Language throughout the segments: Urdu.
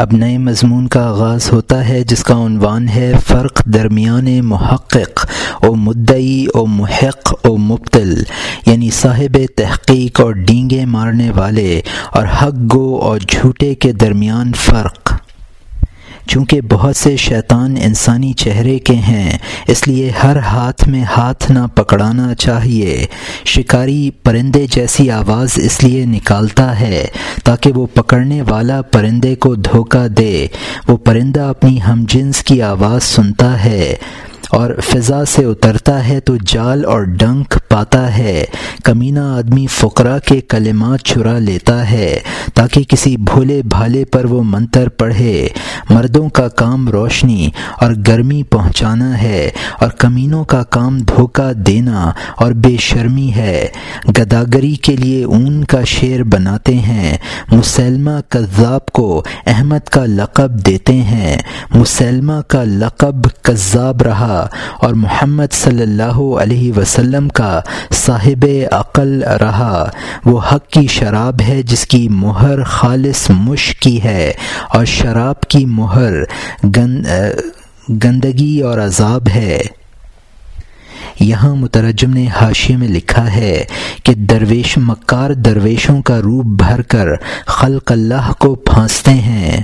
اب نئے مضمون کا آغاز ہوتا ہے، جس کا عنوان ہے فرق درمیان محقق و مدعی و محق و مبتل یعنی صاحب تحقیق اور ڈینگے مارنے والے، اور حق، گو اور جھوٹے کے درمیان فرق۔ چونکہ بہت سے شیطان انسانی چہرے کے ہیں، اس لیے ہر ہاتھ میں ہاتھ نہ پکڑانا چاہیے۔ شکاری پرندے جیسی آواز اس لیے نکالتا ہے تاکہ وہ پکڑنے والا پرندے کو دھوکہ دے۔ وہ پرندہ اپنی ہم جنس کی آواز سنتا ہے اور فضا سے اترتا ہے تو جال اور ڈنک پاتا ہے۔ کمینہ آدمی فقرا کے کلمات چرا لیتا ہے تاکہ کسی بھولے بھالے پر وہ منتر پڑھے۔ مردوں کا کام روشنی اور گرمی پہنچانا ہے اور کمینوں کا کام دھوکہ دینا اور بے شرمی ہے۔ گداگری کے لیے اون کا شیر بناتے ہیں۔ مسلمہ کذاب کو احمد کا لقب دیتے ہیں۔ مسلمہ کا لقب کذاب رہا اور محمد صلی اللہ علیہ وسلم کا صاحب عقل رہا۔ وہ حق کی شراب ہے جس کی مہر خالص مشک کی ہے، اور شراب کی مہر گندگی اور عذاب ہے۔ یہاں مترجم نے حاشی میں لکھا ہے کہ درویش مکار درویشوں کا روپ بھر کر خلق اللہ کو پھانستے ہیں۔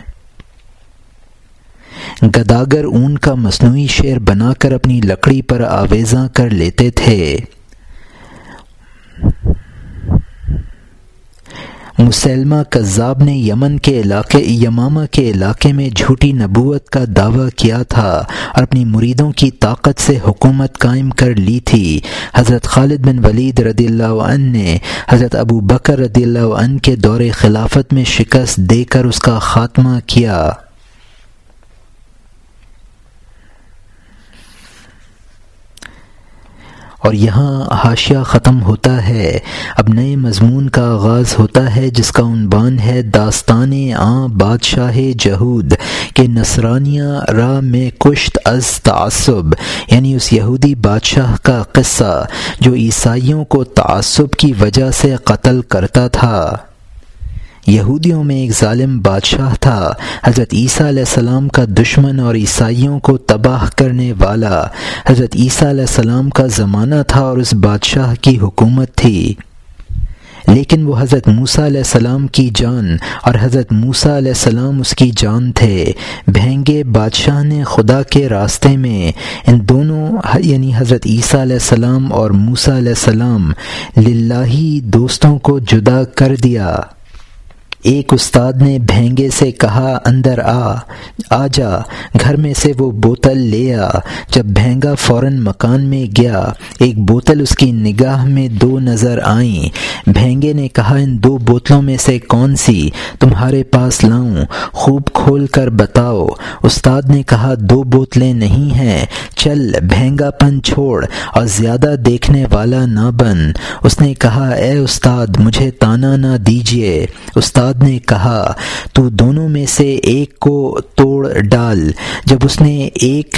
گداگر اون کا مصنوعی شعر بنا کر اپنی لکڑی پر آویزاں کر لیتے تھے۔ مسلمہ کذاب نے یمن کے علاقے، یمامہ کے علاقے میں جھوٹی نبوت کا دعویٰ کیا تھا اور اپنی مریدوں کی طاقت سے حکومت قائم کر لی تھی۔ حضرت خالد بن ولید رضی اللہ عنہ نے حضرت ابو بکر رضی اللہ عنہ کے دور خلافت میں شکست دے کر اس کا خاتمہ کیا۔ اور یہاں حاشیہ ختم ہوتا ہے۔ اب نئے مضمون کا آغاز ہوتا ہے، جس کا عنوان ہے داستان آ بادشاہ جہود کہ نصرانیہ را میں کشت از تعصب یعنی اس یہودی بادشاہ کا قصہ جو عیسائیوں کو تعصب کی وجہ سے قتل کرتا تھا۔ یہودیوں میں ایک ظالم بادشاہ تھا۔ حضرت عیسیٰ علیہ السلام کا دشمن اور عیسائیوں کو تباہ کرنے والا۔ حضرت عیسیٰ علیہ السلام کا زمانہ تھا اور اس بادشاہ کی حکومت تھی۔ لیکن وہ حضرت موسیٰ علیہ السلام کی جان اور حضرت موسیٰ علیہ السلام اس کی جان تھے۔ بھینگے بادشاہ نے خدا کے راستے میں ان دونوں یعنی حضرت عیسیٰ علیہ السلام اور موسیٰ علیہ السلام، للہی دوستوں کو جدا کر دیا۔ ایک استاد نے بھینگے سے کہا، اندر آ آ جا۔ گھر میں سے وہ بوتل لے آ۔ جب بھینگا فوراً مکان میں گیا، ایک بوتل اس کی نگاہ میں دو نظر آئیں۔ بھینگے نے کہا، ان دو بوتلوں میں سے کون سی تمہارے پاس لاؤں؟ خوب کھول کر بتاؤ استاد نے کہا، دو بوتلیں نہیں ہیں۔ چل، بھینگا پن چھوڑ اور زیادہ دیکھنے والا نہ بن اس نے کہا، اے استاد، مجھے تانا نہ دیجیے استاد نے کہا تو دونوں میں سے ایک کو توڑ ڈال. جب اس نے ایک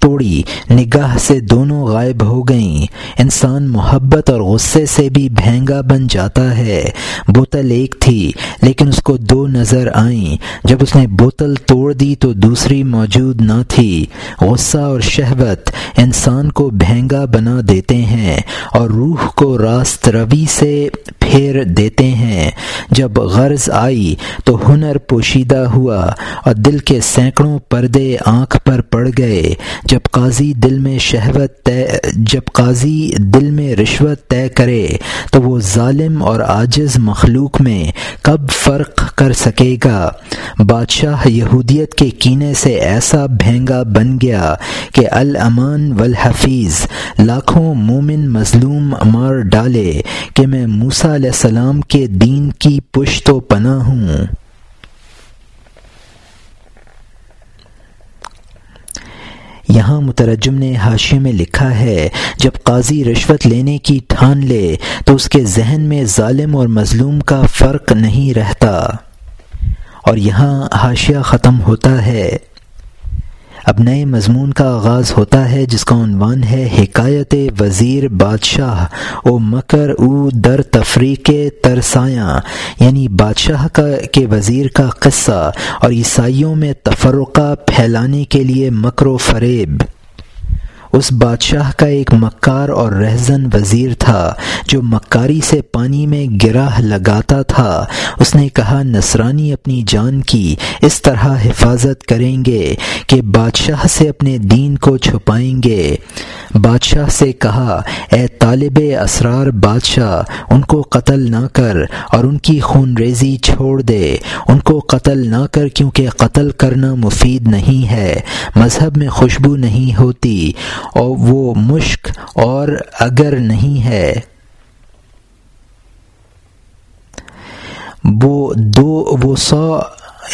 توڑی، نگاہ سے دونوں غائب ہو گئیں۔ انسان محبت اور غصے سے بھی بھینگا بن جاتا ہے۔ بوتل ایک تھی، لیکن اس کو دو نظر آئیں۔ جب اس نے بوتل توڑ دی تو دوسری موجود نہ تھی۔ غصہ اور شہوت انسان کو بھینگا بنا دیتے ہیں اور روح کو راست روی سے پھیر دیتے ہیں۔ جب غرض آئی تو ہنر پوشیدہ ہوا اور دل کے سینکڑوں پردے آنکھ پر پڑ گئے۔ جب قاضی دل میں شہوت طے جب قاضی دل میں رشوت طے کرے، تو وہ ظالم اور عاجز مخلوق میں کب فرق کر سکے گا؟ بادشاہ یہودیت کے کینے سے ایسا بھینگا بن گیا کہ الامان والحفیظ لاکھوں مومن مظلوم مار ڈالے کہ میں موسا علیہ السلام کے دین کی پشت و پناہ ہوں۔ یہاں مترجم نے حاشے میں لکھا ہے، جب قاضی رشوت لینے کی ٹھان لے، تو اس کے ذہن میں ظالم اور مظلوم کا فرق نہیں رہتا۔ اور یہاں حاشیہ ختم ہوتا ہے۔ اب نئے مضمون کا آغاز ہوتا ہے، جس کا عنوان ہے حکایت وزیر بادشاہ، او مکر او در تفریق ترسایاں یعنی بادشاہ کا کے وزیر کا قصہ، اور عیسائیوں میں تفرقہ پھیلانے کے لیے مکر و فریب۔ اس بادشاہ کا ایک مکار اور رہزن وزیر تھا جو مکاری سے پانی میں گرہ لگاتا تھا۔ اس نے کہا، نصرانی اپنی جان کی اس طرح حفاظت کریں گے کہ بادشاہ سے اپنے دین کو چھپائیں گے۔ بادشاہ سے کہا، اے طالب اسرار بادشاہ، ان کو قتل نہ کر اور ان کی خون ریزی چھوڑ دے۔ ان کو قتل نہ کر کیونکہ قتل کرنا مفید نہیں ہے۔ مذہب میں خوشبو نہیں ہوتی۔ اور وہ مشک اور اگر نہیں ہے۔ وہ دو وہ سو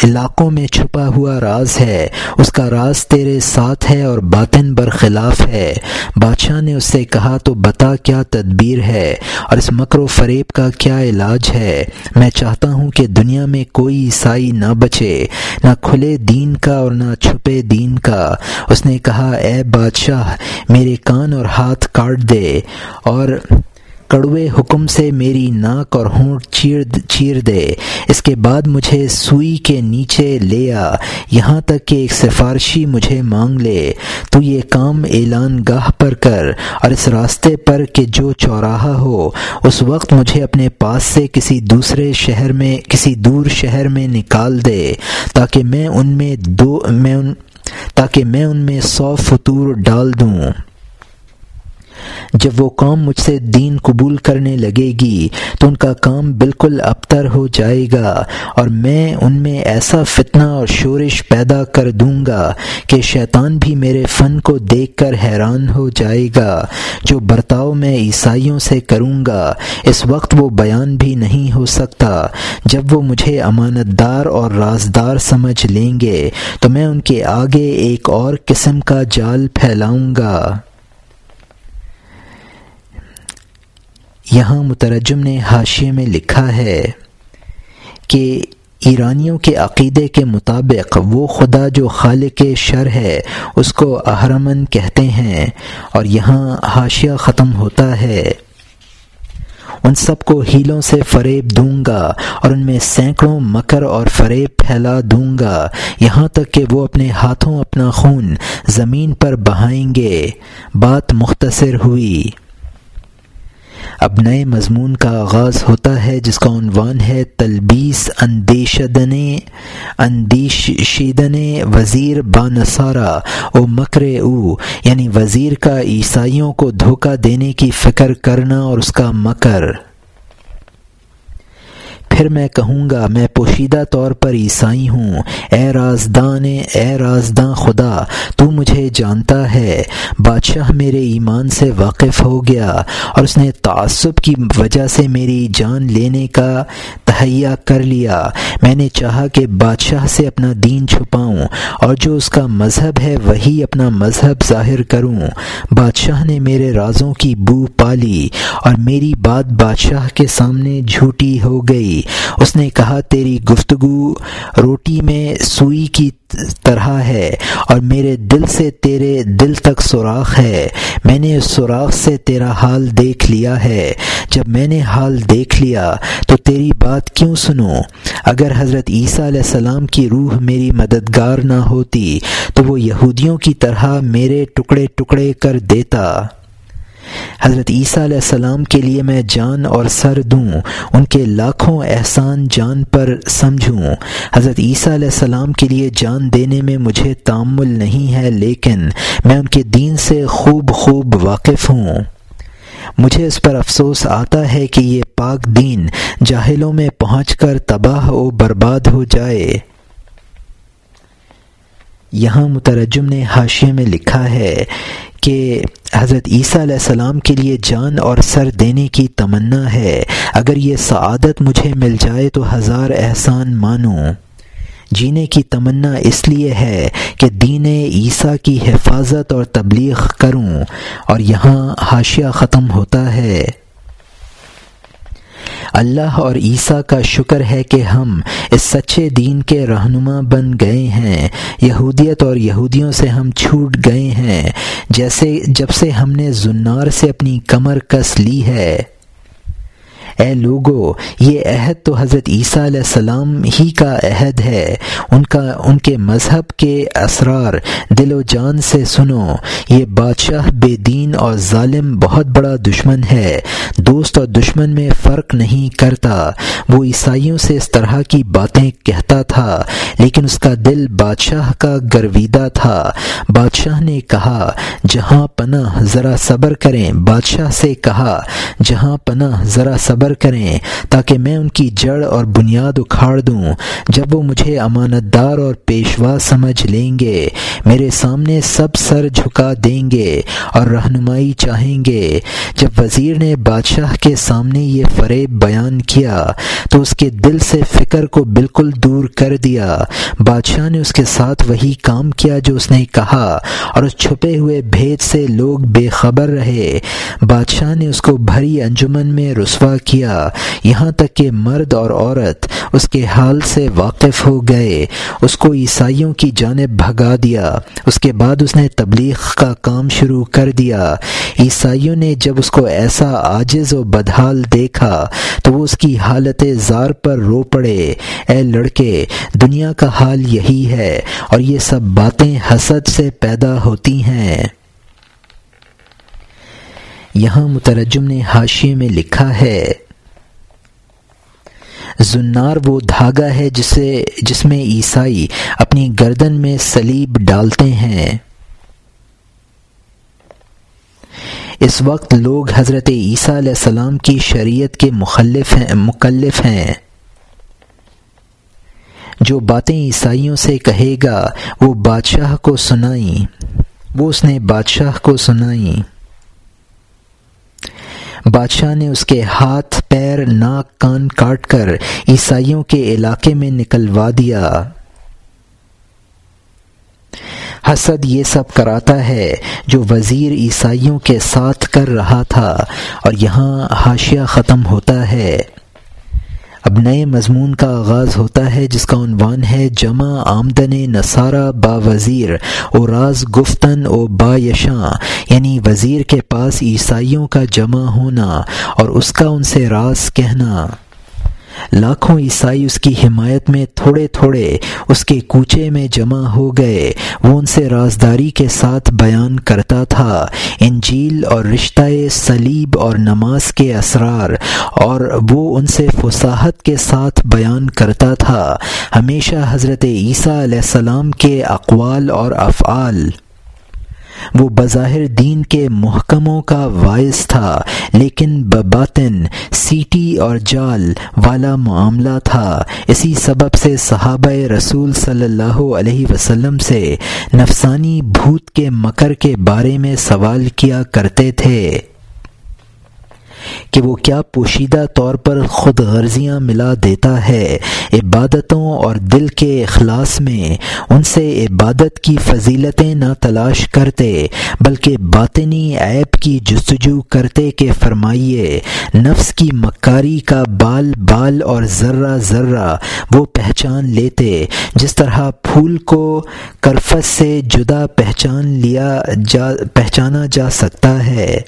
علاقوں میں چھپا ہوا راز ہے۔ اس کا راز تیرے ساتھ ہے اور باطن برخلاف ہے۔ بادشاہ نے اس سے کہا، تو بتا کیا تدبیر ہے اور اس مکر و فریب کا کیا علاج ہے؟ میں چاہتا ہوں کہ دنیا میں کوئی عیسائی نہ بچے، نہ کھلے دین کا اور نہ چھپے دین کا۔ اس نے کہا، اے بادشاہ، میرے کان اور ہاتھ کاٹ دے اور کڑوے حکم سے میری ناک اور ہونٹ چیر چیر دے۔ اس کے بعد مجھے سوئی کے نیچے لے آ۔ یہاں تک کہ ایک سفارشی مجھے مانگ لے۔ تو یہ کام اعلان گاہ پر کر اور اس راستے پر کہ جو چوراہا ہو۔ اس وقت مجھے اپنے پاس سے کسی دوسرے شہر میں، کسی دور شہر میں نکال دے۔ تاکہ میں ان میں دو، میں ان، تاکہ میں ان میں سو فطور ڈال دوں۔ جب وہ قوم مجھ سے دین قبول کرنے لگے گی تو ان کا کام بالکل ابتر ہو جائے گا اور میں ان میں ایسا فتنہ اور شورش پیدا کر دوں گا کہ شیطان بھی میرے فن کو دیکھ کر حیران ہو جائے گا، جو برتاؤ میں عیسائیوں سے کروں گا، اس وقت وہ بیان بھی نہیں ہو سکتا۔ جب وہ مجھے امانت دار اور رازدار سمجھ لیں گے تو میں ان کے آگے ایک اور قسم کا جال پھیلاؤں گا۔ یہاں مترجم نے حاشیے میں لکھا ہے کہ ایرانیوں کے عقیدے کے مطابق وہ خدا جو خالق شر ہے، اس کو اہرمن کہتے ہیں اور یہاں حاشیہ ختم ہوتا ہے۔ ان سب کو ہیلوں سے فریب دوں گا اور ان میں سینکڑوں مکر اور فریب پھیلا دوں گا۔ یہاں تک کہ وہ اپنے ہاتھوں اپنا خون زمین پر بہائیں گے۔ بات مختصر ہوئی۔ اب نئے مضمون کا آغاز ہوتا ہے، جس کا عنوان ہے تلبیس اندیشدن اندیشیدن وزیر بانسارا، او مکر او یعنی وزیر کا عیسائیوں کو دھوکہ دینے کی فکر کرنا اور اس کا مکر۔ پھر میں کہوں گا، میں پوشیدہ طور پر عیسائی ہوں۔ اے رازدان، اے رازداں خدا، تو مجھے جانتا ہے، بادشاہ میرے ایمان سے واقف ہو گیا اور اس نے تعصب کی وجہ سے میری جان لینے کا تہیا کر لیا۔ میں نے چاہا کہ بادشاہ سے اپنا دین چھپاؤں اور جو اس کا مذہب ہے وہی اپنا مذہب ظاہر کروں۔ بادشاہ نے میرے رازوں کی بو پالی اور میری بات بادشاہ کے سامنے جھوٹی ہو گئی۔ اس نے کہا، تیری گفتگو روٹی میں سوئی کی طرح ہے اور میرے دل سے تیرے دل تک سوراخ ہے۔ میں نے اس سوراخ سے تیرا حال دیکھ لیا ہے۔ جب میں نے حال دیکھ لیا تو تیری بات کیوں سنوں؟ اگر حضرت عیسیٰ علیہ السلام کی روح میری مددگار نہ ہوتی تو وہ یہودیوں کی طرح میرے ٹکڑے ٹکڑے کر دیتا۔ حضرت عیسیٰ علیہ السلام کے لیے میں جان اور سر دوں، ان کے لاکھوں احسان جان پر سمجھوں۔ حضرت عیسیٰ علیہ السلام کے لیے جان دینے میں مجھے تعمل نہیں ہے، لیکن میں ان کے دین سے خوب خوب واقف ہوں۔ مجھے اس پر افسوس آتا ہے کہ یہ پاک دین جاہلوں میں پہنچ کر تباہ و برباد ہو جائے۔ یہاں مترجم نے حاشیے میں لکھا ہے کہ حضرت عیسیٰ علیہ السلام کے لیے جان اور سر دینے کی تمنا ہے۔ اگر یہ سعادت مجھے مل جائے تو ہزار احسان مانوں جینے کی تمنا اس لیے ہے کہ دین عیسیٰ کی حفاظت اور تبلیغ کروں اور یہاں حاشیہ ختم ہوتا ہے۔ اللہ اور عیسیٰ کا شکر ہے کہ ہم اس سچے دین کے رہنما بن گئے ہیں۔ یہودیت اور یہودیوں سے ہم چھوٹ گئے ہیں۔ جیسے جب سے ہم نے زنار سے اپنی کمر کس لی ہے۔ اے لوگو، یہ عہد تو حضرت عیسیٰ علیہ السلام ہی کا عہد ہے۔ ان کا، ان کے مذہب کے اسرار دل و جان سے سنو، یہ بادشاہ بے دین اور ظالم بہت بڑا دشمن ہے۔ دوست اور دشمن میں فرق نہیں کرتا۔ وہ عیسائیوں سے اس طرح کی باتیں کہتا تھا، لیکن اس کا دل بادشاہ کا گرویدہ تھا۔ بادشاہ نے کہا، جہاں پناہ ذرا صبر کریں، بادشاہ سے کہا، جہاں پناہ ذرا صبر کریں تاکہ میں ان کی جڑ اور بنیاد اکھاڑ دوں۔ جب وہ مجھے امانت دار اور پیشوا سمجھ لیں گے، میرے سامنے سب سر جھکا دیں گے اور رہنمائی چاہیں گے۔ جب وزیر نے بادشاہ کے سامنے یہ فریب بیان کیا، تو اس کے دل سے فکر کو بالکل دور کر دیا۔ بادشاہ نے اس کے ساتھ وہی کام کیا جو اس نے کہا اور اس چھپے ہوئے بھید سے لوگ بے خبر رہے۔ بادشاہ نے اس کو بھری انجمن میں رسوا کیا۔ کیا، یہاں تک کہ مرد اور عورت اس کے حال سے واقف ہو گئے، اس کو عیسائیوں کی جانب بھگا دیا، اس کے بعد اس نے تبلیغ کا کام شروع کر دیا۔ عیسائیوں نے جب اس کو ایسا عاجز و بدحال دیکھا، تو وہ اس کی حالت زار پر رو پڑے۔ اے لڑکے، دنیا کا حال یہی ہے اور یہ سب باتیں حسد سے پیدا ہوتی ہیں۔ یہاں مترجم نے حاشیے میں لکھا ہے زنار وہ دھاگا ہے جسے جس میں عیسائی اپنی گردن میں سلیب ڈالتے ہیں۔ اس وقت لوگ حضرت عیسیٰ علیہ السلام کی شریعت کے مخلف ہیں، مکلف ہیں۔ جو باتیں عیسائیوں سے کہے گا، وہ بادشاہ کو سنائیں۔ وہ اس نے بادشاہ کو سنائیں۔ بادشاہ نے اس کے ہاتھ، پیر، ناک، کان کاٹ کر عیسائیوں کے علاقے میں نکلوا دیا۔ حسد یہ سب کراتا ہے جو وزیر عیسائیوں کے ساتھ کر رہا تھا اور یہاں حاشیہ ختم ہوتا ہے۔ اب نئے مضمون کا آغاز ہوتا ہے، جس کا عنوان ہے جمع آمدن نصارہ با وزیر، او راز گفتن او با یشاں یعنی وزیر کے پاس عیسائیوں کا جمع ہونا، اور اس کا ان سے راز کہنا۔ لاکھوں عیسائی اس کی حمایت میں تھوڑے تھوڑے اس کے کوچے میں جمع ہو گئے۔ وہ ان سے رازداری کے ساتھ بیان کرتا تھا۔ انجیل اور رشتہ سلیب اور نماز کے اسرار اور وہ ان سے فصاحت کے ساتھ بیان کرتا تھا۔ ہمیشہ حضرت عیسیٰ علیہ السلام کے اقوال اور افعال۔ وہ بظاہر دین کے محکموں کا وائز تھا، لیکن بباطن، سیٹی اور جال والا معاملہ تھا۔ اسی سبب سے صحابہ رسول صلی اللہ علیہ وسلم سے نفسانی بھوت کے مکر کے بارے میں سوال کیا کرتے تھے۔ کہ وہ کیا پوشیدہ طور پر خود غرضیاں ملا دیتا ہے عبادتوں اور دل کے اخلاص میں۔ ان سے عبادت کی فضیلتیں نہ تلاش کرتے، بلکہ باطنی عیب کی جستجو کرتے کہ فرمائیے، نفس کی مکاری کا بال بال اور ذرہ ذرہ وہ پہچان لیتے۔ جس طرح پھول کو کرفت سے جدا پہچان لیا جا، پہچانا جا سکتا ہے۔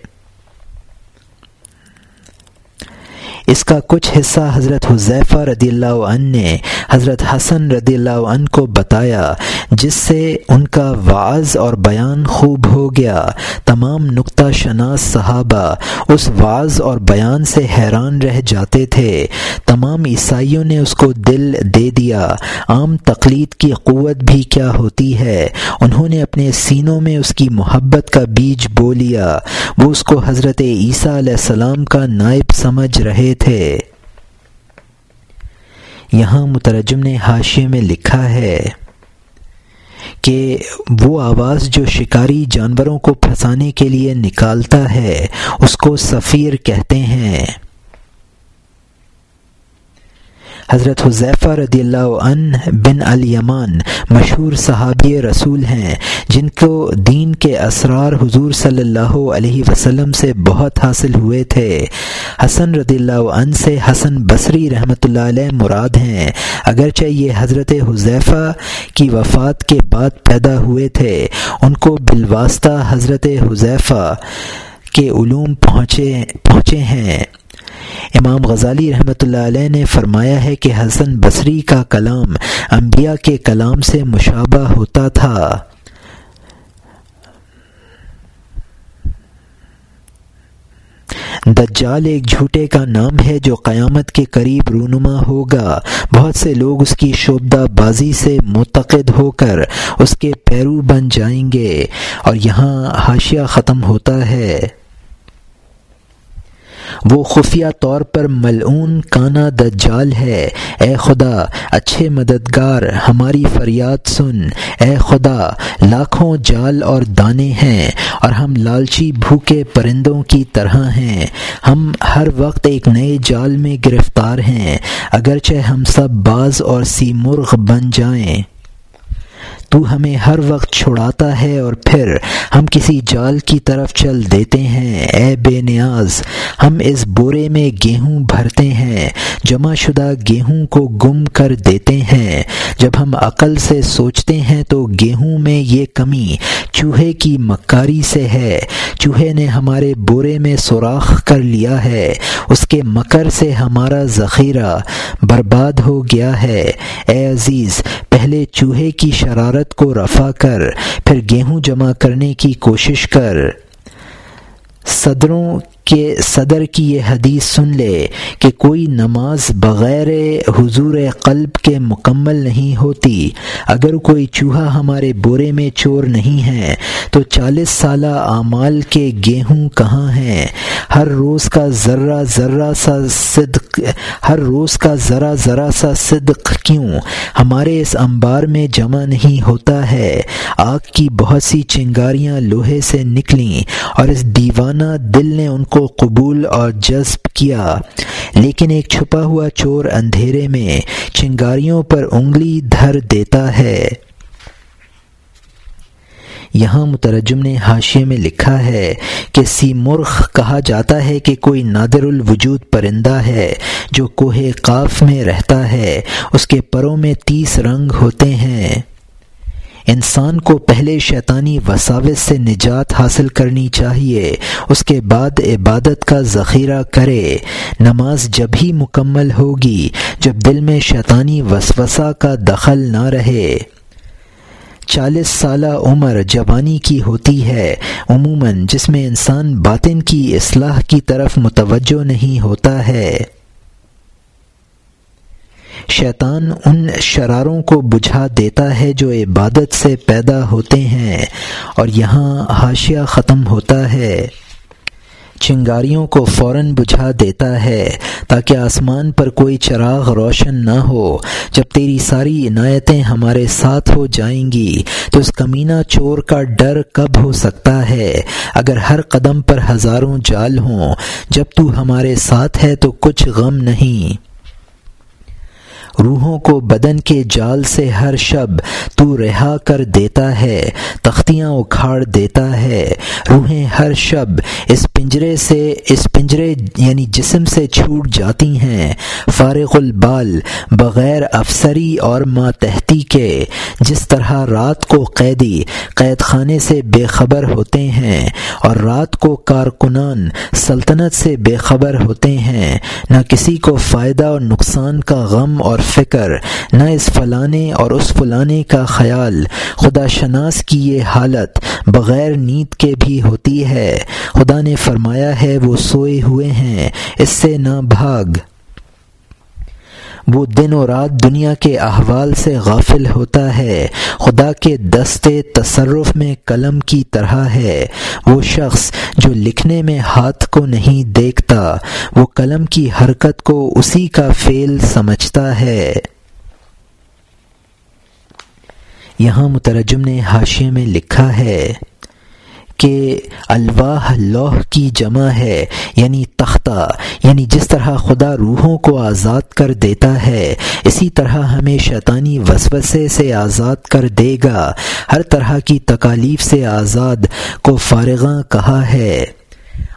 اس کا کچھ حصہ حضرت حضیفہ رضی اللہ عنہ نے حضرت حسن رضی اللہ عنہ کو بتایا، جس سے ان کا وعظ اور بیان خوب ہو گیا۔ تمام نقطہ شناس صحابہ اس وعظ اور بیان سے حیران رہ جاتے تھے۔ تمام عیسائیوں نے اس کو دل دے دیا۔ عام تقلید کی قوت بھی کیا ہوتی ہے۔ انہوں نے اپنے سینوں میں اس کی محبت کا بیج بو لیا۔ وہ اس کو حضرت عیسیٰ علیہ السلام کا نائب سمجھ رہے تھے۔ یہاں مترجم نے حاشے میں لکھا ہے کہ وہ آواز جو شکاری جانوروں کو پھنسانے کے لیے نکالتا ہے، اس کو سفیر کہتے ہیں۔ حضرت حضیفہ رضی اللہ عنہ بن الیمان مشہور صحابی رسول ہیں، جن کو دین کے اسرار حضور صلی اللہ علیہ وسلم سے بہت حاصل ہوئے تھے۔ حسن رضی اللہ عنہ سے حسن بصری رحمۃ اللہ علیہ مراد ہیں۔ اگرچہ یہ حضرت حضیفہ کی وفات کے بعد پیدا ہوئے تھے، ان کو بالواسطہ حضرت حضیفہ کے علوم پہنچے پہنچے ہیں۔ امام غزالی رحمۃ اللہ علیہ نے فرمایا ہے کہ حسن بصری کا کلام انبیاء کے کلام سے مشابہ ہوتا تھا۔ دجال ایک جھوٹے کا نام ہے جو قیامت کے قریب رونما ہوگا۔ بہت سے لوگ اس کی شعبہ بازی سے متقد ہو کر اس کے پیرو بن جائیں گے اور یہاں حاشیہ ختم ہوتا ہے۔ وہ خفیہ طور پر ملعون کانا دجال ہے۔ اے خدا، اچھے مددگار، ہماری فریاد سن۔ اے خدا، لاکھوں جال اور دانے ہیں اور ہم لالچی بھوکے پرندوں کی طرح ہیں۔ ہم ہر وقت ایک نئے جال میں گرفتار ہیں۔ اگرچہ ہم سب باز اور سی مرغ بن جائیں۔ تو ہمیں ہر وقت چھڑاتا ہے اور پھر ہم کسی جال کی طرف چل دیتے ہیں۔ اے بے نیاز، ہم اس بورے میں گیہوں بھرتے ہیں، جمع شدہ گیہوں کو گم کر دیتے ہیں۔ جب ہم عقل سے سوچتے ہیں تو گیہوں میں یہ کمی چوہے کی مکاری سے ہے۔ چوہے نے ہمارے بورے میں سوراخ کر لیا ہے، اس کے مکر سے ہمارا ذخیرہ برباد ہو گیا ہے۔ اے عزیز، پہلے چوہے کی شرارت کو رفع کر پھر گیہوں جمع کرنے کی کوشش کر۔ صدروں کہ صدر کی یہ حدیث سن لے کہ کوئی نماز بغیر حضور قلب کے مکمل نہیں ہوتی۔ اگر کوئی چوہا ہمارے بورے میں چور نہیں ہے، تو چالیس سالہ اعمال کے گیہوں کہاں ہیں؟ ہر روز کا ذرہ ذرہ سا صدق، ہر روز کا ذرا ذرا سا صدق کیوں؟ ہمارے اس انبار میں جمع نہیں ہوتا ہے۔ آگ کی بہت سی چنگاریاں لوہے سے نکلیں اور اس دیوانہ دل نے ان کو کو قبول اور جذب کیا۔ لیکن ایک چھپا ہوا چور اندھیرے میں چنگاریوں پر انگلی دھر دیتا ہے۔ یہاں مترجم نے حاشیے میں لکھا ہے کہ سی مرخ کہا جاتا ہے کہ کوئی نادر الوجود پرندہ ہے جو کوہ قاف میں رہتا ہے، اس کے پروں میں تیس رنگ ہوتے ہیں۔ انسان کو پہلے شیطانی وساوت سے نجات حاصل کرنی چاہیے، اس کے بعد عبادت کا ذخیرہ کرے۔ نماز جب ہی مکمل ہوگی، جب دل میں شیطانی وسوسہ کا دخل نہ رہے۔ چالیس سالہ عمر جوانی کی ہوتی ہے، عموماً جس میں انسان باطن کی اصلاح کی طرف متوجہ نہیں ہوتا ہے۔ شیطان ان شراروں کو بجھا دیتا ہے جو عبادت سے پیدا ہوتے ہیں، اور یہاں حاشیہ ختم ہوتا ہے۔ چنگاریوں کو فوراً بجھا دیتا ہے تاکہ آسمان پر کوئی چراغ روشن نہ ہو۔ جب تیری ساری عنایتیں ہمارے ساتھ ہو جائیں گی، تو اس کمینہ چور کا ڈر کب ہو سکتا ہے؟ اگر ہر قدم پر ہزاروں جال ہوں، جب تو ہمارے ساتھ ہے تو کچھ غم نہیں۔ روحوں کو بدن کے جال سے ہر شب تو رہا کر دیتا ہے، تختیاں اکھاڑ دیتا ہے۔ روحیں ہر شب اس پنجرے سے، اس پنجرے یعنی جسم سے چھوٹ جاتی ہیں۔ فارغ البال بغیر افسری اور ماتحتی کے، جس طرح رات کو قیدی قید خانے سے بے خبر ہوتے ہیں اور رات کو کارکنان سلطنت سے بے خبر ہوتے ہیں۔ نہ کسی کو فائدہ اور نقصان کا غم اور فکر، نہ اس فلانے اور اس فلانے کا خیال۔ خدا شناس کی یہ حالت بغیر نیند کے بھی ہوتی ہے۔ خدا نے فرمایا ہے، وہ سوئے ہوئے ہیں، اس سے نہ بھاگ۔ وہ دن و رات دنیا کے احوال سے غافل ہوتا ہے۔ خدا کے دستے تصرف میں قلم کی طرح ہے۔ وہ شخص جو لکھنے میں ہاتھ کو نہیں دیکھتا، وہ قلم کی حرکت کو اسی کا فعل سمجھتا ہے۔ یہاں مترجم نے حاشیے میں لکھا ہے۔ کہ الواح لوح کی جمع ہے یعنی تختہ یعنی جس طرح خدا روحوں کو آزاد کر دیتا ہے، اسی طرح ہمیں شیطانی وسوسے سے آزاد کر دے گا۔ ہر طرح کی تکالیف سے آزاد کو فارغاں کہا ہے۔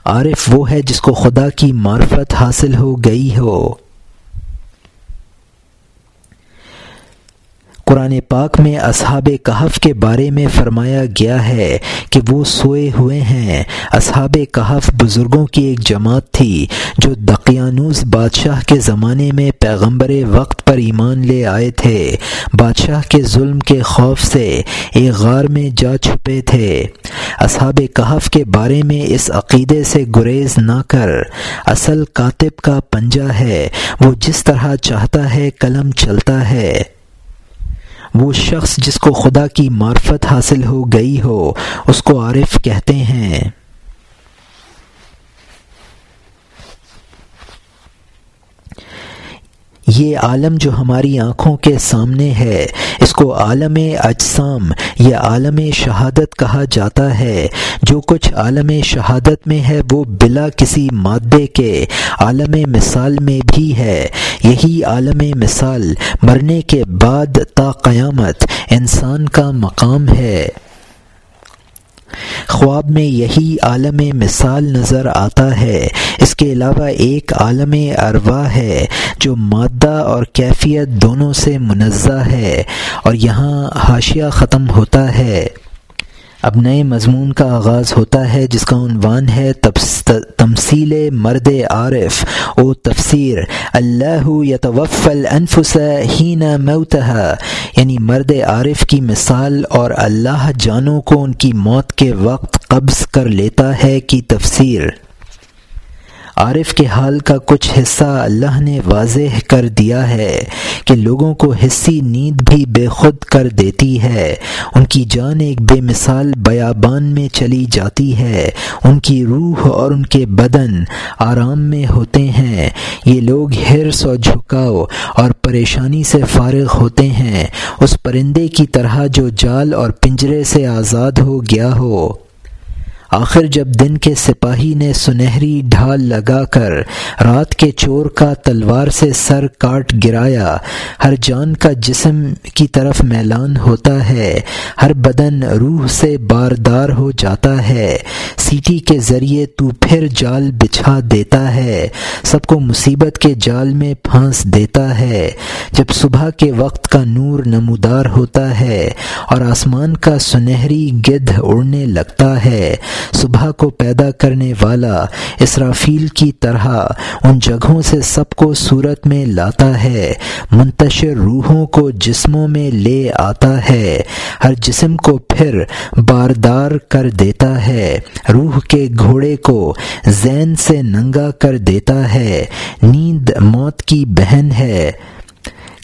عارف وہ ہے جس کو خدا کی معرفت حاصل ہو گئی ہو۔ قرآن پاک میں اصحاب کہف کے بارے میں فرمایا گیا ہے کہ وہ سوئے ہوئے ہیں۔ اصحاب کہف بزرگوں کی ایک جماعت تھی جو دقیانوس بادشاہ کے زمانے میں پیغمبر وقت پر ایمان لے آئے تھے۔ بادشاہ کے ظلم کے خوف سے ایک غار میں جا چھپے تھے۔ اصحاب کہف کے بارے میں اس عقیدے سے گریز نہ کر۔ اصل کاتب کا پنجہ ہے۔ وہ جس طرح چاہتا ہے قلم چلتا ہے۔ وہ شخص جس کو خدا کی معرفت حاصل ہو گئی ہو، اس کو عارف کہتے ہیں۔ یہ عالم جو ہماری آنکھوں کے سامنے ہے، اس کو عالم اجسام یا عالم شہادت کہا جاتا ہے۔ جو کچھ عالم شہادت میں ہے، وہ بلا کسی مادے کے عالم مثال میں بھی ہے۔ یہی عالم مثال مرنے کے بعد تا قیامت انسان کا مقام ہے۔ خواب میں یہی عالم مثال نظر آتا ہے۔ اس کے علاوہ ایک عالم اروا ہے جو مادہ اور کیفیت دونوں سے منزہ ہے اور یہاں حاشیہ ختم ہوتا ہے۔ اب نئے مضمون کا آغاز ہوتا ہے، جس کا عنوان ہے تمثیل مرد عارف۔ او تفسیر، اللہ یتوف الانفس ہین موتہ یعنی مرد عارف کی مثال اور اللہ جانوں کو ان کی موت کے وقت قبض کر لیتا ہے کی تفسیر۔ عارف کے حال کا کچھ حصہ اللہ نے واضح کر دیا ہے کہ لوگوں کو حصی نیند بھی بے خود کر دیتی ہے۔ ان کی جان ایک بے مثال بیابان میں چلی جاتی ہے۔ ان کی روح اور ان کے بدن آرام میں ہوتے ہیں۔ یہ لوگ ہرس اور جھکاؤ اور پریشانی سے فارغ ہوتے ہیں۔ اس پرندے کی طرح جو جال اور پنجرے سے آزاد ہو گیا ہو۔ آخر جب دن کے سپاہی نے سنہری ڈھال لگا کر رات کے چور کا تلوار سے سر کاٹ گرایا، ہر جان کا جسم کی طرف میلان ہوتا ہے، ہر بدن روح سے باردار ہو جاتا ہے، سیٹی کے ذریعے تو پھر جال بچھا دیتا ہے، سب کو مصیبت کے جال میں پھانس دیتا ہے۔ جب صبح کے وقت کا نور نمودار ہوتا ہے اور آسمان کا سنہری گدھ اڑنے لگتا ہے صبح کو پیدا کرنے والا اسرافیل کی طرح ان جگہوں سے سب کو صورت میں لاتا ہے، منتشر روحوں کو جسموں میں لے آتا ہے، ہر جسم کو پھر باردار کر دیتا ہے، روح کے گھوڑے کو زین سے ننگا کر دیتا ہے، نیند موت کی بہن ہے۔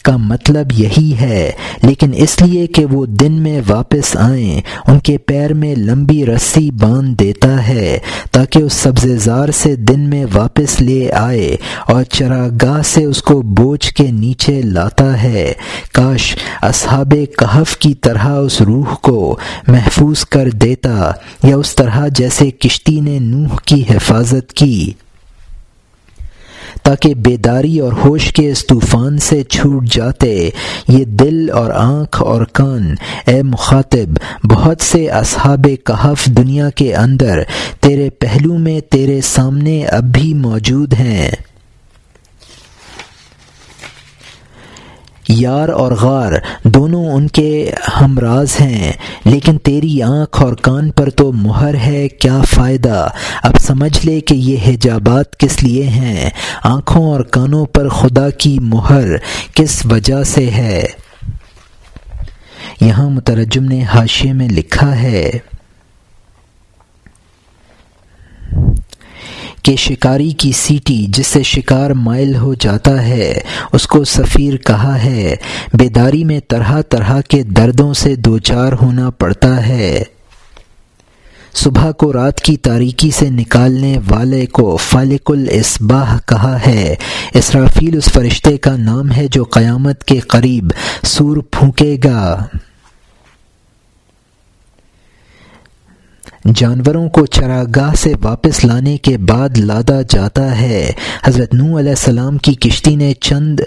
کا مطلب یہی ہے۔ لیکن اس لیے کہ وہ دن میں واپس آئیں، ان کے پیر میں لمبی رسی باندھ دیتا ہے، تاکہ اس سبز زار سے دن میں واپس لے آئے اور چراگاہ سے اس کو بوجھ کے نیچے لاتا ہے۔ کاش اصحاب کہف کی طرح اس روح کو محفوظ کر دیتا یا اس طرح جیسے کشتی نے نوح کی حفاظت کی۔ تاکہ بیداری اور ہوش کے اس طوفان سے چھوٹ جاتے، یہ دل اور آنکھ اور کان، اے مخاطب، بہت سے اصحاب کہف دنیا کے اندر، تیرے پہلو میں تیرے سامنے اب بھی موجود ہیں۔ یار اور غار دونوں ان کے ہمراز ہیں، لیکن تیری آنکھ اور کان پر تو مہر ہے، کیا فائدہ؟ اب سمجھ لے کہ یہ حجابات کس لیے ہیں؟ آنکھوں اور کانوں پر خدا کی مہر کس وجہ سے ہے؟ یہاں مترجم نے حاشے میں لکھا ہے۔ کہ شکاری کی سیٹی جس سے شکار مائل ہو جاتا ہے، اس کو سفیر کہا ہے، بیداری میں طرح طرح کے دردوں سے دوچار ہونا پڑتا ہے۔ صبح کو رات کی تاریکی سے نکالنے والے کو فالق الاسباح کہا ہے۔ اسرافیل اس فرشتے کا نام ہے جو قیامت کے قریب سور پھونکے گا۔ جانوروں کو چراگاہ سے واپس لانے کے بعد لادا جاتا ہے۔ حضرت نو علیہ السلام کی کشتی نے چند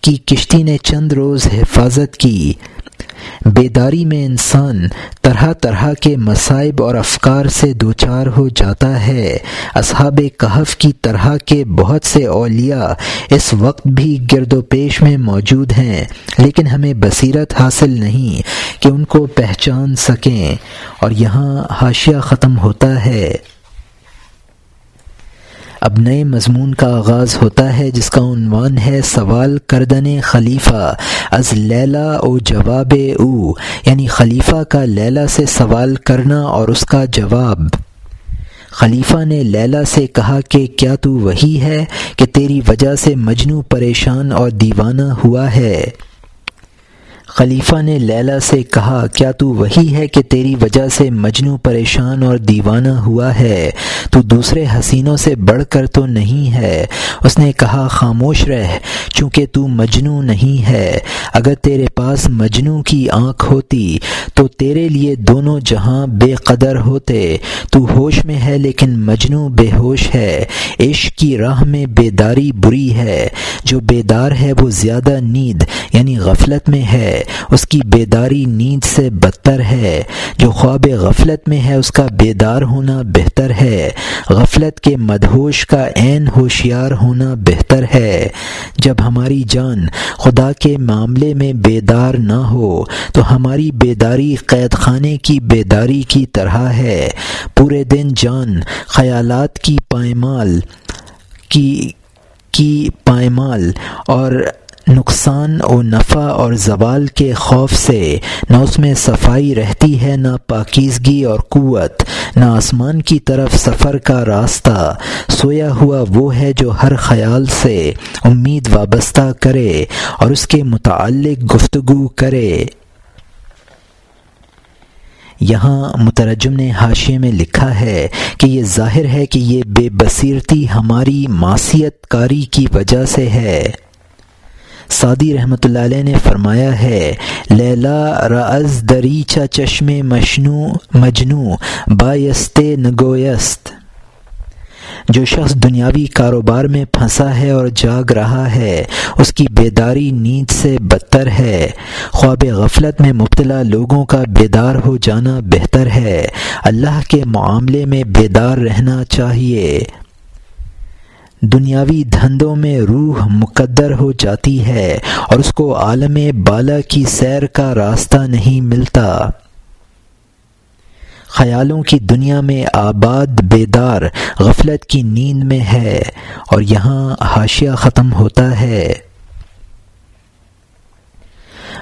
کی کشتی نے چند روز حفاظت کی۔ بیداری میں انسان طرح طرح کے مصائب اور افکار سے دوچار ہو جاتا ہے۔ اصحاب کہف کی طرح کے بہت سے اولیاء اس وقت بھی گرد و پیش میں موجود ہیں، لیکن ہمیں بصیرت حاصل نہیں کہ ان کو پہچان سکیں۔ اور یہاں حاشیہ ختم ہوتا ہے۔ اب نئے مضمون کا آغاز ہوتا ہے، جس کا عنوان ہے سوال کردن خلیفہ، از لیلا او جواب او یعنی خلیفہ کا لیلا سے سوال کرنا اور اس کا جواب۔ خلیفہ نے لیلا سے کہا کہ کیا تو وہی ہے کہ تیری وجہ سے مجنو پریشان اور دیوانہ ہوا ہے۔ خلیفہ نے لیلا سے کہا، کیا تو وہی ہے کہ تیری وجہ سے مجنو پریشان اور دیوانہ ہوا ہے؟ تو دوسرے حسینوں سے بڑھ کر تو نہیں ہے؟ اس نے کہا، خاموش رہ۔ چونکہ تو مجنو نہیں ہے۔ اگر تیرے پاس مجنو کی آنکھ ہوتی تو تیرے لیے دونوں جہاں بے قدر ہوتے۔ تو ہوش میں ہے لیکن مجنو بے ہوش ہے۔ عشق کی راہ میں بیداری بری ہے۔ جو بیدار ہے وہ زیادہ نیند یعنی غفلت میں ہے۔ اس کی بیداری نیند سے بدتر ہے۔ جو خواب غفلت میں ہے، اس کا بیدار ہونا بہتر ہے۔ غفلت کے مدہوش کا عین ہوشیار ہونا بہتر ہے۔ جب ہم ہماری جان خدا کے معاملے میں بیدار نہ ہو، تو ہماری بیداری قید خانے کی بیداری کی طرح ہے۔ پورے دن جان، خیالات کی پائمال، کی کی پائمال اور نقصان و نفع اور زوال کے خوف سے نہ اس میں صفائی رہتی ہے، نہ پاکیزگی اور قوت، نہ آسمان کی طرف سفر کا راستہ۔ سویا ہوا وہ ہے جو ہر خیال سے امید وابستہ کرے اور اس کے متعلق گفتگو کرے۔ یہاں مترجم نے حاشیے میں لکھا ہے کہ یہ ظاہر ہے کہ یہ بے بصیرتی ہماری معصیت کاری کی وجہ سے ہے۔ سعدی رحمۃ اللہ علیہ نے فرمایا ہے، لیلا رز دریچا چشم مشنو، مجنو، بایست نگویست۔ جو شخص دنیاوی کاروبار میں پھنسا ہے اور جاگ رہا ہے، اس کی بیداری نیند سے بدتر ہے۔ خواب غفلت میں مبتلا لوگوں کا بیدار ہو جانا بہتر ہے۔ اللہ کے معاملے میں بیدار رہنا چاہیے۔ دنیاوی دھندوں میں روح مقدر ہو جاتی ہے اور اس کو عالم بالا کی سیر کا راستہ نہیں ملتا۔ خیالوں کی دنیا میں آباد، بیدار، غفلت کی نیند میں ہے اور یہاں حاشیہ ختم ہوتا ہے۔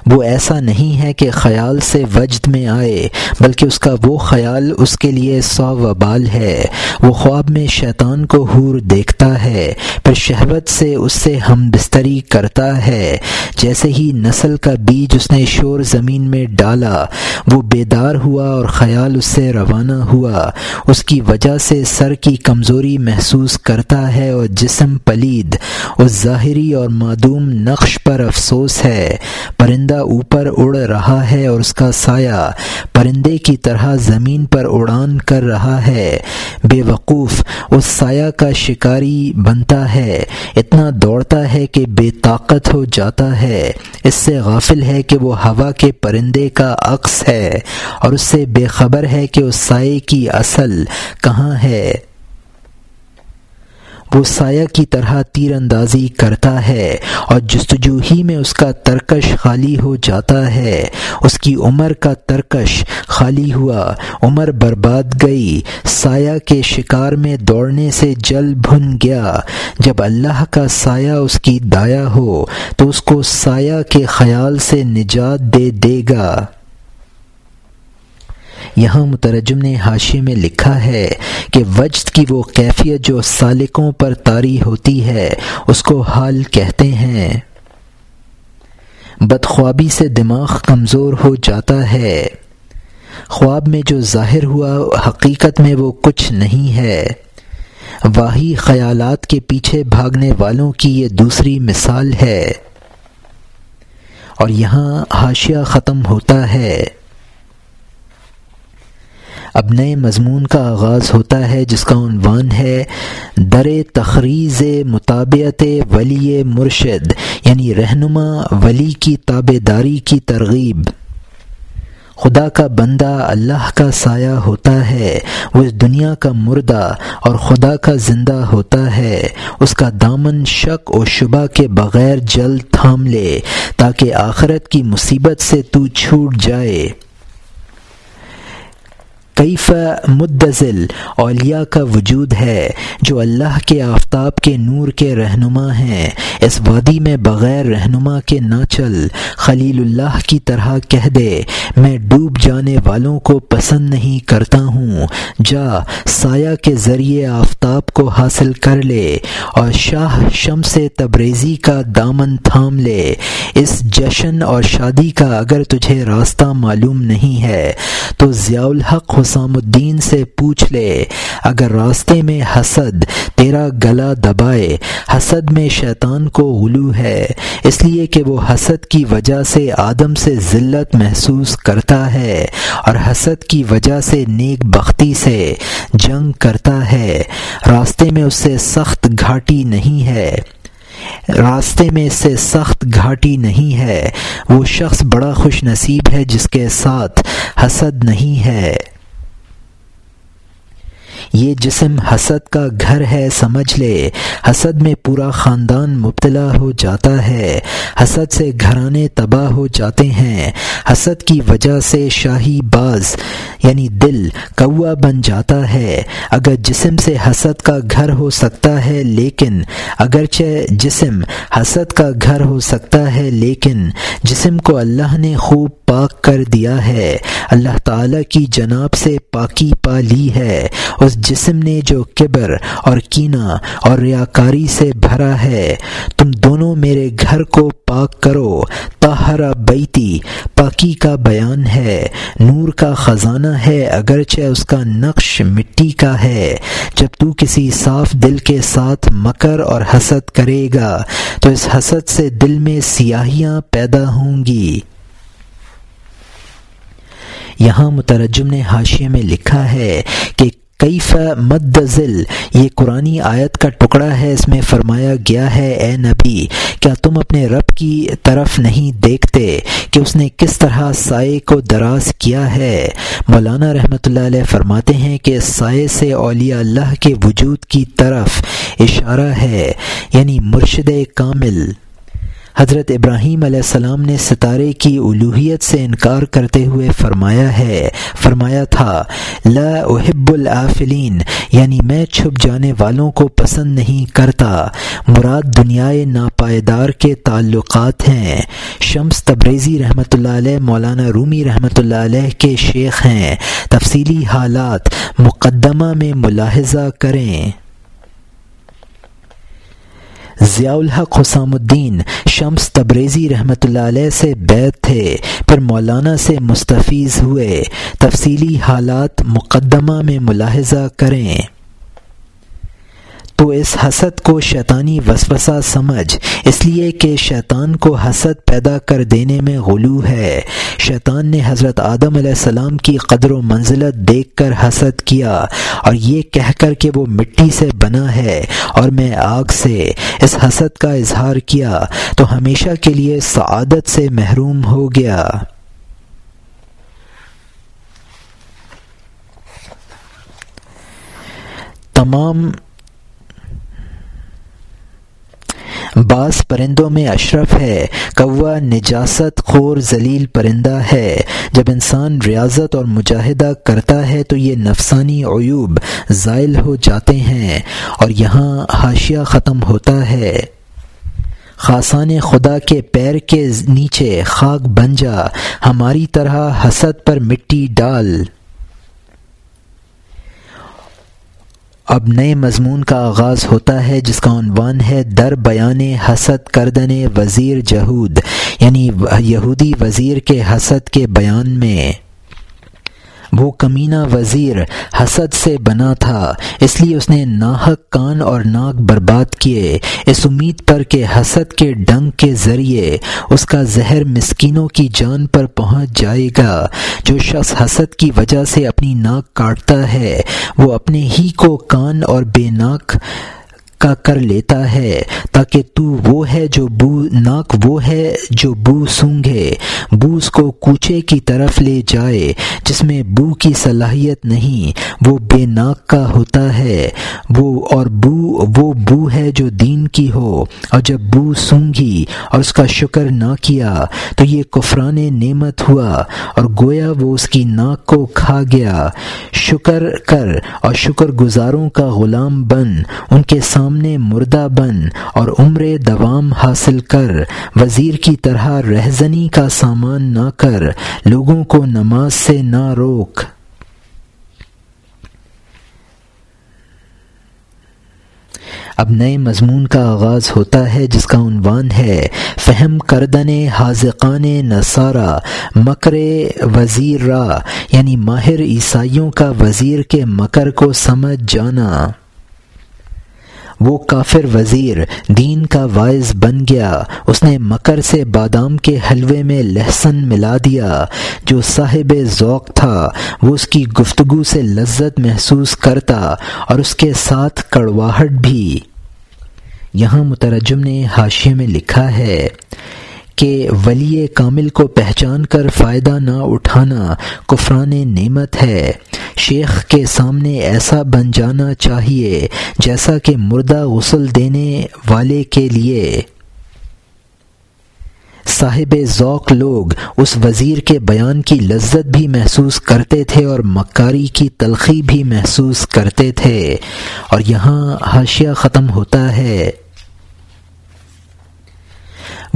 وہ ایسا نہیں ہے کہ خیال سے وجد میں آئے، بلکہ اس کا وہ خیال اس کے لیے سو وبال ہے۔ وہ خواب میں شیطان کو حور دیکھتا ہے، پھر شہوت سے اس سے ہم بستری کرتا ہے۔ جیسے ہی نسل کا بیج اس نے شور زمین میں ڈالا، وہ بیدار ہوا اور خیال اس سے روانہ ہوا۔ اس کی وجہ سے سر کی کمزوری محسوس کرتا ہے اور جسم پلید اس ظاہری اور معدوم نقش پر افسوس ہے۔ پرند پرندہ اوپر اڑ رہا ہے اور اس کا سایہ پرندے کی طرح زمین پر اڑان کر رہا ہے۔ بے وقوف، اس سایہ کا شکاری بنتا ہے۔ اتنا دوڑتا ہے کہ بے طاقت ہو جاتا ہے۔ اس سے غافل ہے کہ وہ ہوا کے پرندے کا عکس ہے اور اس سے بے خبر ہے کہ اس سائے کی اصل کہاں ہے۔ وہ سایہ کی طرح تیر اندازی کرتا ہے اور جستجو ہی میں اس کا ترکش خالی ہو جاتا ہے۔ اس کی عمر کا ترکش خالی ہوا۔ عمر برباد گئی۔ سایہ کے شکار میں دوڑنے سے جل بھن گیا۔ جب اللہ کا سایہ اس کی دایا ہو تو اس کو سایہ کے خیال سے نجات دے دے گا۔ یہاں مترجم نے حاشی میں لکھا ہے کہ وجد کی وہ کیفیت جو سالکوں پر طاری ہوتی ہے، اس کو حال کہتے ہیں۔ بدخوابی سے دماغ کمزور ہو جاتا ہے۔ خواب میں جو ظاہر ہوا، حقیقت میں وہ کچھ نہیں ہے۔ واہی خیالات کے پیچھے بھاگنے والوں کی یہ دوسری مثال ہے۔ اور یہاں حاشیہ ختم ہوتا ہے۔ اب نئے مضمون کا آغاز ہوتا ہے، جس کا عنوان ہے در تخریز مطابعت ولی مرشد یعنی رہنما ولی کی تابے داری کی ترغیب۔ خدا کا بندہ اللہ کا سایہ ہوتا ہے، وہ اس دنیا کا مردہ اور خدا کا زندہ ہوتا ہے۔ اس کا دامن شک و شبہ کے بغیر جلد تھام لے، تاکہ آخرت کی مصیبت سے تو چھوٹ جائے۔ کیف مدزل اولیاء کا وجود ہے، جو اللہ کے آفتاب کے نور کے رہنما ہیں۔ اس وادی میں بغیر رہنما کے نہ چل، خلیل اللہ کی طرح کہہ دے، میں ڈوب جانے والوں کو پسند نہیں کرتا ہوں۔ جا، سایہ کے ذریعے آفتاب کو حاصل کر لے، اور شاہ شم سے تبریزی کا دامن تھام لے۔ اس جشن اور شادی کا اگر تجھے راستہ معلوم نہیں ہے، تو ضیاء الحق حسام الدین سے پوچھ لے۔ اگر راستے میں حسد تیرا گلا دبائے، حسد میں شیطان کو غلو ہے۔ اس لیے کہ وہ حسد کی وجہ سے آدم سے ذلت محسوس کرتا ہے اور حسد کی وجہ سے نیک بختی سے جنگ کرتا ہے۔ راستے میں اس سے سخت گھاٹی نہیں ہے۔ راستے میں اس سے سخت گھاٹی نہیں ہے۔ وہ شخص بڑا خوش نصیب ہے جس کے ساتھ حسد نہیں ہے۔ یہ جسم حسد کا گھر ہے، سمجھ لے۔ حسد میں پورا خاندان مبتلا ہو جاتا ہے۔ حسد سے گھرانے تباہ ہو جاتے ہیں۔ حسد کی وجہ سے شاہی باز یعنی دل کوا بن جاتا ہے۔ اگر جسم سے حسد کا گھر ہو سکتا ہے، لیکن اگرچہ جسم حسد کا گھر ہو سکتا ہے، لیکن جسم کو اللہ نے خوب پاک کر دیا ہے۔ اللہ تعالی کی جناب سے پاکی پا لی ہے۔ اس جسم نے جو کبر اور کینہ اور ریاکاری سے بھرا ہے، تم دونوں میرے گھر کو پاک کرو۔ تاہرا بیتی، پاکی کا بیان ہے۔ نور کا خزانہ ہے، اگرچہ اس کا نقش مٹی کا ہے۔ جب تو کسی صاف دل کے ساتھ مکر اور حسد کرے گا، تو اس حسد سے دل میں سیاہیاں پیدا ہوں گی۔ یہاں مترجم نے حاشیے میں لکھا ہے کہ کیف مد ذل یہ قرآن آیت کا ٹکڑا ہے، اس میں فرمایا گیا ہے، اے نبی، کیا تم اپنے رب کی طرف نہیں دیکھتے کہ اس نے کس طرح سائے کو دراز کیا ہے؟ مولانا رحمۃ اللہ علیہ فرماتے ہیں کہ سائے سے اولیاء اللہ کے وجود کی طرف اشارہ ہے یعنی مرشد کامل۔ حضرت ابراہیم علیہ السلام نے ستارے کی الوحیت سے انکار کرتے ہوئے فرمایا ہے، فرمایا تھا، لا احب العافلین یعنی میں چھپ جانے والوں کو پسند نہیں کرتا، مراد دنیائے ناپائیدار کے تعلقات ہیں۔ شمس تبریزی رحمۃ اللہ علیہ، مولانا رومی رحمۃ اللہ علیہ کے شیخ ہیں۔ تفصیلی حالات مقدمہ میں ملاحظہ کریں۔ ضیاء الحق حسام الدین شمس تبریزی رحمۃ اللہ علیہ سے بیت تھے، پھر مولانا سے مستفیض ہوئے۔ تفصیلی حالات مقدمہ میں ملاحظہ کریں۔ تو اس حسد کو شیطانی وسوسہ سمجھ، اس لیے کہ شیطان کو حسد پیدا کر دینے میں غلو ہے۔ شیطان نے حضرت آدم علیہ السلام کی قدر و منزلت دیکھ کر حسد کیا اور یہ کہہ کر کہ وہ مٹی سے بنا ہے اور میں آگ سے اس حسد کا اظہار کیا تو ہمیشہ کے لیے سعادت سے محروم ہو گیا۔ تمام بعض پرندوں میں اشرف ہے۔ کوا نجاست خور ذلیل پرندہ ہے۔ جب انسان ریاضت اور مجاہدہ کرتا ہے تو یہ نفسانی عیوب زائل ہو جاتے ہیں اور یہاں حاشیہ ختم ہوتا ہے۔ خاصان خدا کے پیر کے نیچے خاک بن جا۔ ہماری طرح حسد پر مٹی ڈال۔ اب نئے مضمون کا آغاز ہوتا ہے، جس کا عنوان ہے در بیان حسد کردن وزیر جہود یعنی یہودی وزیر کے حسد کے بیان میں۔ وہ کمینہ وزیر حسد سے بنا تھا، اس لیے اس نے ناحق کان اور ناک برباد کیے۔ اس امید پر کہ حسد کے ڈنگ کے ذریعے اس کا زہر مسکینوں کی جان پر پہنچ جائے گا۔ جو شخص حسد کی وجہ سے اپنی ناک کاٹتا ہے، وہ اپنے ہی کو کان اور بے ناک کا کر لیتا ہے، تاکہ تو وہ ہے جو بو ناک وہ ہے جو بو سونگھے۔ بو اس کو کوچے کی طرف لے جائے، جس میں بو کی صلاحیت نہیں، وہ بے ناک کا ہوتا ہے۔ وہ اور بو، وہ بو ہے جو دین کی ہو۔ اور جب بو سونگھی اور اس کا شکر نہ کیا، تو یہ کفران نعمت ہوا۔ اور گویا وہ اس کی ناک کو کھا گیا۔ شکر کر اور شکر گزاروں کا غلام بن، ان کے سامنے سامنے مردہ بن اور عمر دوام حاصل کر وزیر کی طرح رہزنی کا سامان نہ کر لوگوں کو نماز سے نہ روک۔ اب نئے مضمون کا آغاز ہوتا ہے جس کا عنوان ہے فہم کردن حاضقان نصارہ مکر وزیر را یعنی ماہر عیسائیوں کا وزیر کے مکر کو سمجھ جانا۔ وہ کافر وزیر دین کا واعظ بن گیا۔ اس نے مکر سے بادام کے حلوے میں لہسن ملا دیا۔ جو صاحب ذوق تھا، وہ اس کی گفتگو سے لذت محسوس کرتا اور اس کے ساتھ کڑواہٹ بھی۔ یہاں مترجم نے حاشیے میں لکھا ہے کہ ولی کامل کو پہچان کر فائدہ نہ اٹھانا کفران نعمت ہے۔ شیخ کے سامنے ایسا بن جانا چاہیے جیسا کہ مردہ غسل دینے والے کے لیے۔ صاحب ذوق لوگ اس وزیر کے بیان کی لذت بھی محسوس کرتے تھے اور مکاری کی تلخی بھی محسوس کرتے تھے۔ اور یہاں حاشیہ ختم ہوتا ہے۔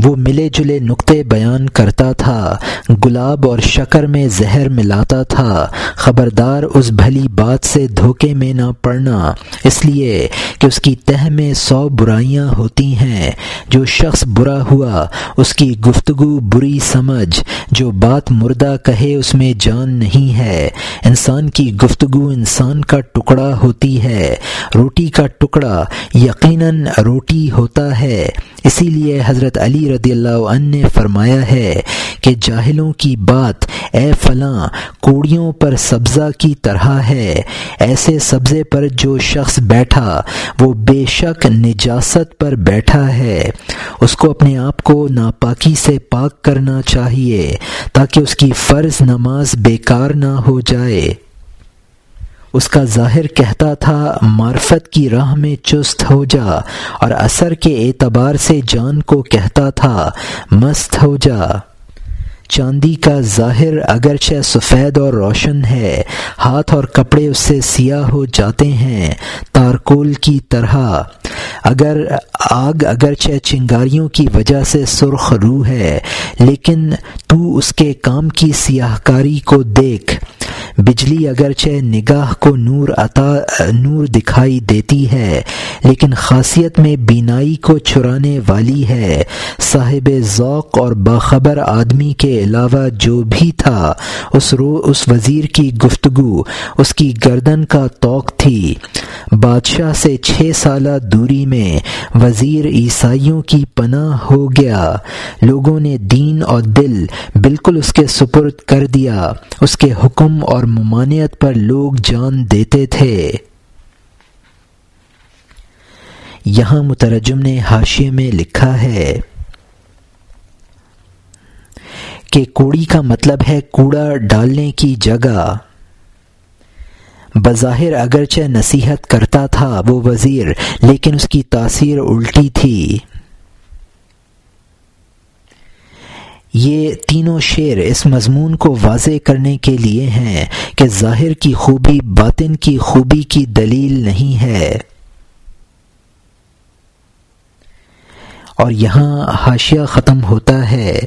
وہ ملے جلے نقطے بیان کرتا تھا، گلاب اور شکر میں زہر ملاتا تھا۔ خبردار اس بھلی بات سے دھوکے میں نہ پڑنا، اس لیے کہ اس کی تہ میں سو برائیاں ہوتی ہیں۔ جو شخص برا ہوا، اس کی گفتگو بری سمجھ۔ جو بات مردہ کہے، اس میں جان نہیں ہے۔ انسان کی گفتگو انسان کا ٹکڑا ہوتی ہے۔ روٹی کا ٹکڑا یقیناً روٹی ہوتا ہے۔ اسی لیے حضرت علی رضی اللہ عنہ نے فرمایا ہے کہ جاہلوں کی بات اے فلاں کوڑیوں پر سبزہ کی طرح ہے، ایسے سبزے پر جو شخص بیٹھا وہ بے شک نجاست پر بیٹھا ہے۔ اس کو اپنے آپ کو ناپاکی سے پاک کرنا چاہیے تاکہ اس کی فرض نماز بیکار نہ ہو جائے۔ اس کا ظاہر کہتا تھا، معرفت کی راہ میں چست ہو جا، اور اثر کے اعتبار سے جان کو کہتا تھا، مست ہو جا۔ چاندی کا ظاہر اگرچہ سفید اور روشن ہے، ہاتھ اور کپڑے اس سے سیاہ ہو جاتے ہیں، تارکول کی طرح۔ اگر آگ اگرچہ چنگاریوں کی وجہ سے سرخ روح ہے، لیکن تو اس کے کام کی سیاہ کاری کو دیکھ۔ بجلی اگرچہ نگاہ کو نور عطا، نور دکھائی دیتی ہے، لیکن خاصیت میں بینائی کو چھرانے والی ہے۔ صاحب ذوق اور باخبر آدمی کے علاوہ جو بھی تھا، اس رو، اس وزیر کی گفتگو، اس کی گردن کا توق تھی۔ بادشاہ سے چھ سالہ دوری میں وزیر عیسائیوں کی پناہ ہو گیا۔ لوگوں نے دین اور دل بالکل اس کے سپرد کر دیا۔ اس کے حکم اور اور ممانعت پر لوگ جان دیتے تھے۔ یہاں مترجم نے حاشیے میں لکھا ہے کہ کوڑی کا مطلب ہے کوڑا ڈالنے کی جگہ۔ بظاہر اگرچہ نصیحت کرتا تھا وہ وزیر، لیکن اس کی تاثیر الٹی تھی۔ یہ تینوں شعر اس مضمون کو واضح کرنے کے لیے ہیں کہ ظاہر کی خوبی باطن کی خوبی کی دلیل نہیں ہے۔ اور یہاں حاشیہ ختم ہوتا ہے۔